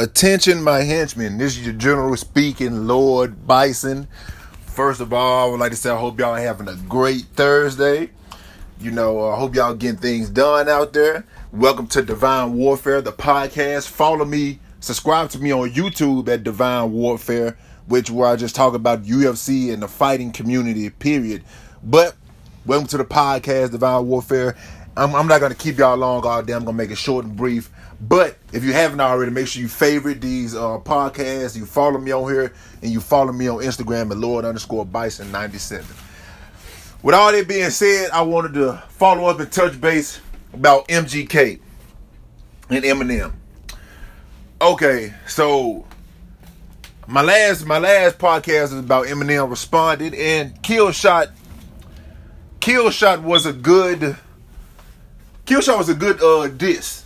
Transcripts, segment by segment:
Attention, my henchmen. This is your general speaking, Lord Bison. First of all, I would like to say I hope y'all having a great Thursday. You know, I hope y'all getting things done out there. Welcome to Divine Warfare, the podcast. Follow me, subscribe to me on YouTube at Divine Warfare, which where I just talk about UFC and the fighting community, period. But welcome to the podcast, Divine Warfare. I'm, I'm not gonna keep y'all long all day. I'm gonna make it short and brief. But if you haven't already, make sure you favorite these uh, podcasts. You follow me on here, and you follow me on Instagram at Lord underscore Bison ninety seven. With all that being said, I wanted to follow up and touch base about MGK and Eminem. Okay, so my last my last podcast is about Eminem responded and Kill Shot. Kill Shot was a good. Kill Shot was a good uh diss,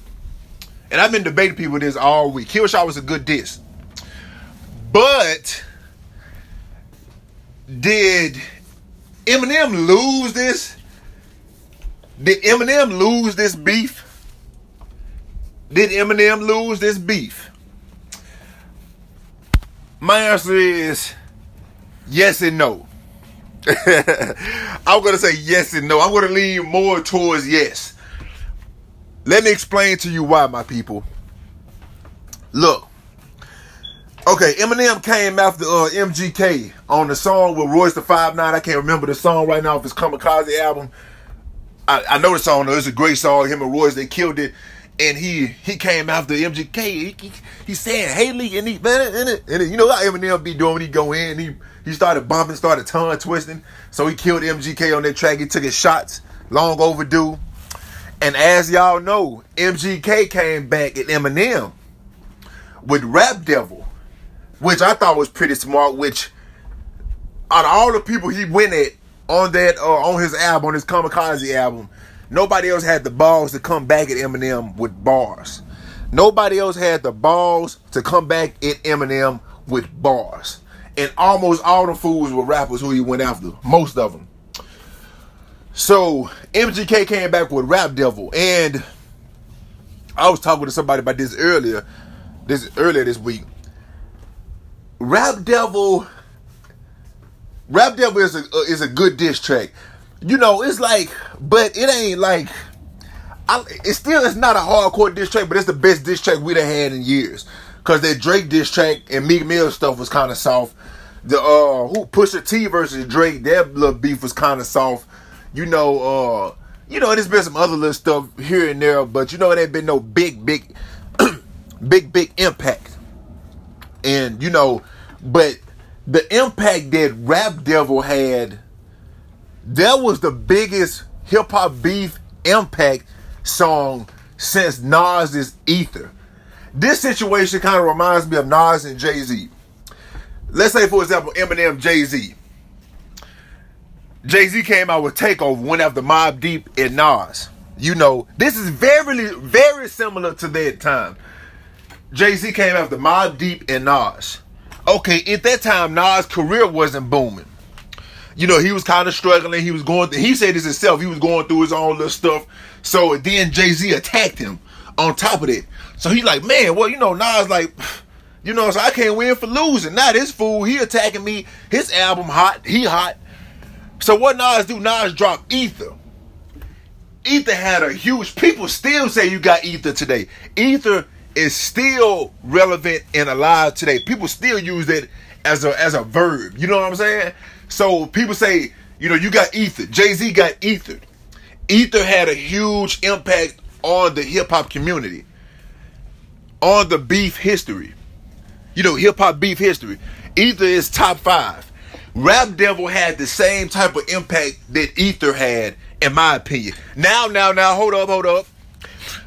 and I've been debating people this all week. Kill Shot was a good diss, but did Eminem lose this? Did Eminem lose this beef? Did Eminem lose this beef? My answer is yes and no. I'm gonna say yes and no. I'm gonna lean more towards yes. Let me explain to you why, my people. Look, okay, Eminem came after uh, MGK on the song with Royce the Five Nine. I can't remember the song right now. If it's Kamikaze album, I, I know the song. Though. It's a great song. Him and Royce they killed it, and he he came after MGK. He, he, he said Hailie, and he man, and, it, and it, you know how Eminem be doing when he go in. He he started bumping, started tongue twisting. So he killed MGK on that track. He took his shots, long overdue. And as y'all know, MGK came back at Eminem with Rap Devil, which I thought was pretty smart. Which out of all the people he went at on that uh, on his album, on his Kamikaze album, nobody else had the balls to come back at Eminem with bars. Nobody else had the balls to come back at Eminem with bars. And almost all the fools were rappers who he went after. Most of them. So MGK came back with Rap Devil, and I was talking to somebody about this earlier, this earlier this week. Rap Devil, Rap Devil is a is a good diss track. You know, it's like, but it ain't like. I, it's still it's not a hardcore diss track, but it's the best diss track we'd have had in years. Cause that Drake diss track and Meek Mill stuff was kind of soft. The uh who Pusha T versus Drake, that little beef was kind of soft. You know, uh, you know, there's been some other little stuff here and there, but you know, it ain't been no big, big, big, big impact. And you know, but the impact that Rap Devil had, that was the biggest hip hop beef impact song since Nas's Ether. This situation kind of reminds me of Nas and Jay Z. Let's say, for example, Eminem, Jay Z. Jay Z came out with Takeover, went after Mobb Deep and Nas. You know, this is very, very similar to that time. Jay Z came after Mobb Deep and Nas. Okay, at that time, Nas' career wasn't booming. You know, he was kind of struggling. He was going through, he said this himself, he was going through his own little stuff. So then Jay Z attacked him on top of it. So he's like, man, well, you know, Nas like, you know, so I can't win for losing. Now this fool, he attacking me. His album hot, he hot. So what Nas do? Nas drop Ether. Ether had a huge. People still say you got Ether today. Ether is still relevant and alive today. People still use it as a as a verb. You know what I'm saying? So people say, you know, you got Ether. Jay Z got Ether. Ether had a huge impact on the hip hop community, on the beef history. You know, hip hop beef history. Ether is top five. Rap Devil had the same type of impact that Ether had, in my opinion. Now, now, now, hold up, hold up.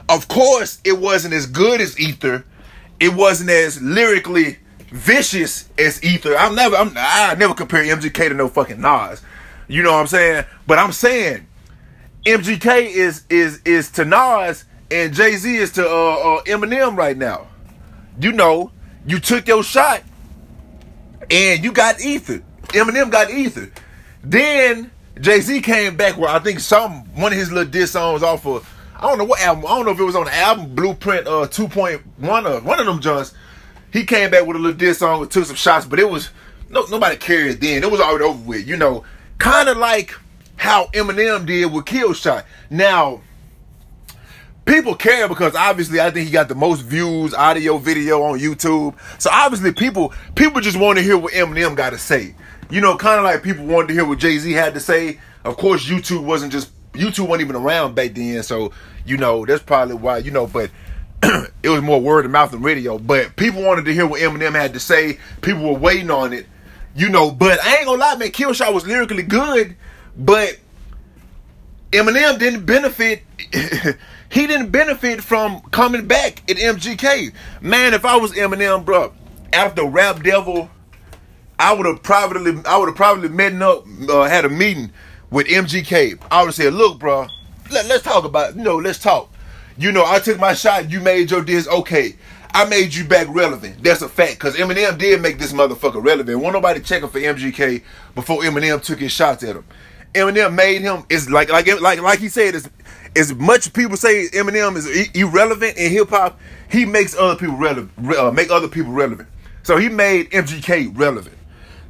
Of course, it wasn't as good as Ether. It wasn't as lyrically vicious as Ether. I'm never, I'm, I never compare MGK to no fucking Nas. You know what I'm saying? But I'm saying MGK is is is to Nas and Jay Z is to uh, uh, Eminem right now. You know, you took your shot and you got Ether. Eminem got Ether. Then Jay Z came back where I think some one of his little diss songs off of I don't know what album. I don't know if it was on the album Blueprint uh 2.1 or one of them joints. he came back with a little diss song took some shots, but it was no nobody cared then. It was already over with, you know. Kind of like how Eminem did with Kill Shot. Now, people care because obviously I think he got the most views, audio, video on YouTube. So obviously people people just want to hear what Eminem got to say. You know, kind of like people wanted to hear what Jay Z had to say. Of course, YouTube wasn't just YouTube wasn't even around back then, so you know that's probably why you know. But it was more word of mouth than radio. But people wanted to hear what Eminem had to say. People were waiting on it, you know. But I ain't gonna lie, man. Killshot was lyrically good, but Eminem didn't benefit. he didn't benefit from coming back at MGK. Man, if I was Eminem, bro, after Rap Devil I would have probably I would have probably met up uh, had a meeting with MGK. I would said, look, bro, let, us talk about you know, let's talk. You know, I took my shot, you made your diss, okay. I made you back relevant. That's a fact. Cause Eminem did make this motherfucker relevant. Won't nobody checking for MGK before Eminem took his shots at him. Eminem made him is like like like like he said is as much people say Eminem is irrelevant in hip hop, he makes other people relevant, uh, make other people relevant. So he made MGK relevant.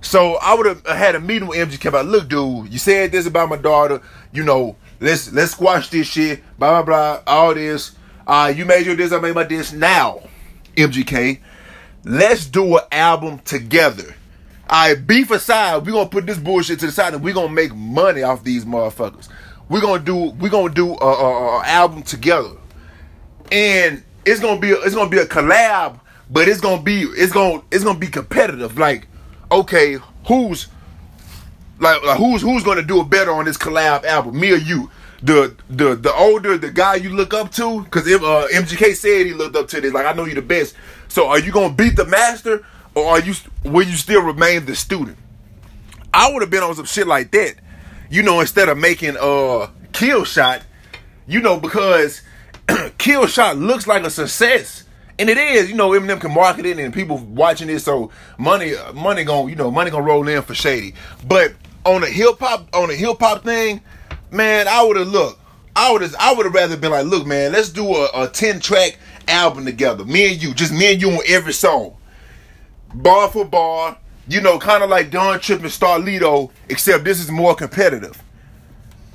So I would have had a meeting with MGK about, look, dude, you said this about my daughter. You know, let's let's squash this shit. Blah blah blah. All this. Uh, you made your this. I made my this. Now, MGK, let's do an album together. All right, beef aside, we're gonna put this bullshit to the side and we're gonna make money off these motherfuckers. We're gonna do we're gonna do a, album together, and it's gonna be a, it's gonna be a collab, but it's gonna be it's gonna it's gonna be competitive. Like okay, who's like, like who's who's gonna do it better on this collab album, me or you? The the the older the guy you look up to, because if uh, MGK said he looked up to this, like I know you the best. So are you gonna beat the master, or are you will you still remain the student? I would have been on some shit like that, you know, instead of making uh kill shot, you know, because kill shot looks like a success and it is, you know, Eminem can market it and people watching it, so money, money gonna, you know, money gonna roll in for Shady. But on a hip hop, on a hip hop thing, man, I would have looked. I would have, I would have rather been like, look, man, let's do a, a ten track album together, me and you, just me and you on every song, bar for bar. You know, kind of like Don Trip and Starlito, except this is more competitive.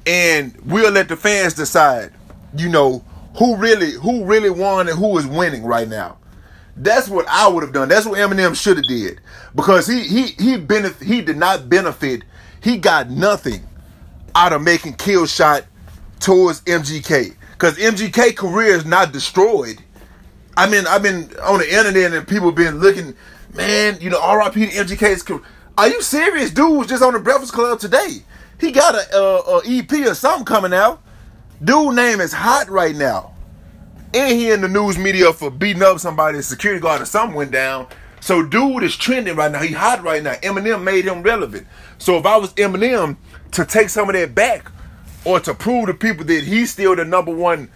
And we'll let the fans decide, you know, who really who really won and who is winning right now. That's what I would have done. That's what Eminem should have did because he he he benefit he did not benefit. He got nothing out of making kill shot towards MGK because MGK career is not destroyed. I mean, I've been on the internet and people been looking, man. You know, RIP to MGK's career. Are you serious? Dude was just on the Breakfast Club today. He got a, a, a EP or something coming out. Dude name is hot right now. And he in the news media for beating up somebody, security guard or something went down. So dude is trending right now. He hot right now. Eminem made him relevant. So if I was Eminem to take some of that back or to prove to people that he's still the number one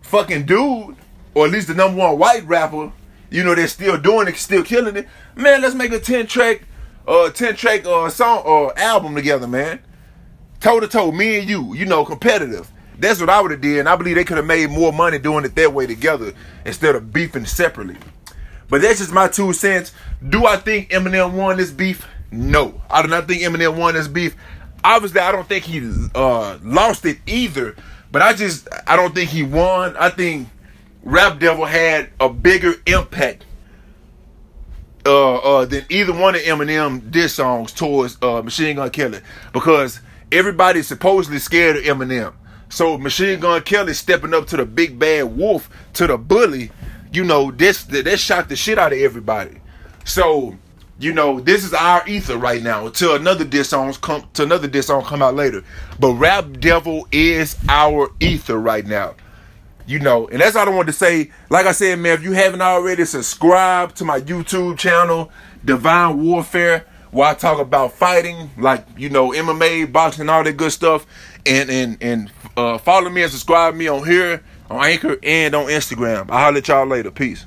fucking dude, or at least the number one white rapper, you know, they're still doing it, still killing it. Man, let's make a 10 track, uh, 10 track, uh, song, or uh, album together, man. Toe to toe, me and you, you know, competitive. That's what I would have did, and I believe they could have made more money doing it that way together instead of beefing separately. But that's just my two cents. Do I think Eminem won this beef? No, I do not think Eminem won this beef. Obviously, I don't think he uh, lost it either. But I just I don't think he won. I think Rap Devil had a bigger impact uh, uh, than either one of Eminem diss songs towards uh, Machine Gun Kelly because everybody's supposedly scared of Eminem. So Machine Gun Kelly stepping up to the big bad wolf, to the bully, you know, this that shocked the shit out of everybody. So, you know, this is our ether right now until another diss song come to another diss song come out later. But Rap Devil is our ether right now. You know, and that's all I wanted to say. Like I said, man, if you haven't already, subscribe to my YouTube channel, Divine Warfare, where I talk about fighting, like you know, MMA, boxing, all that good stuff and and and uh, follow me and subscribe me on here on Anchor and on Instagram. I'll holler at y'all later. Peace.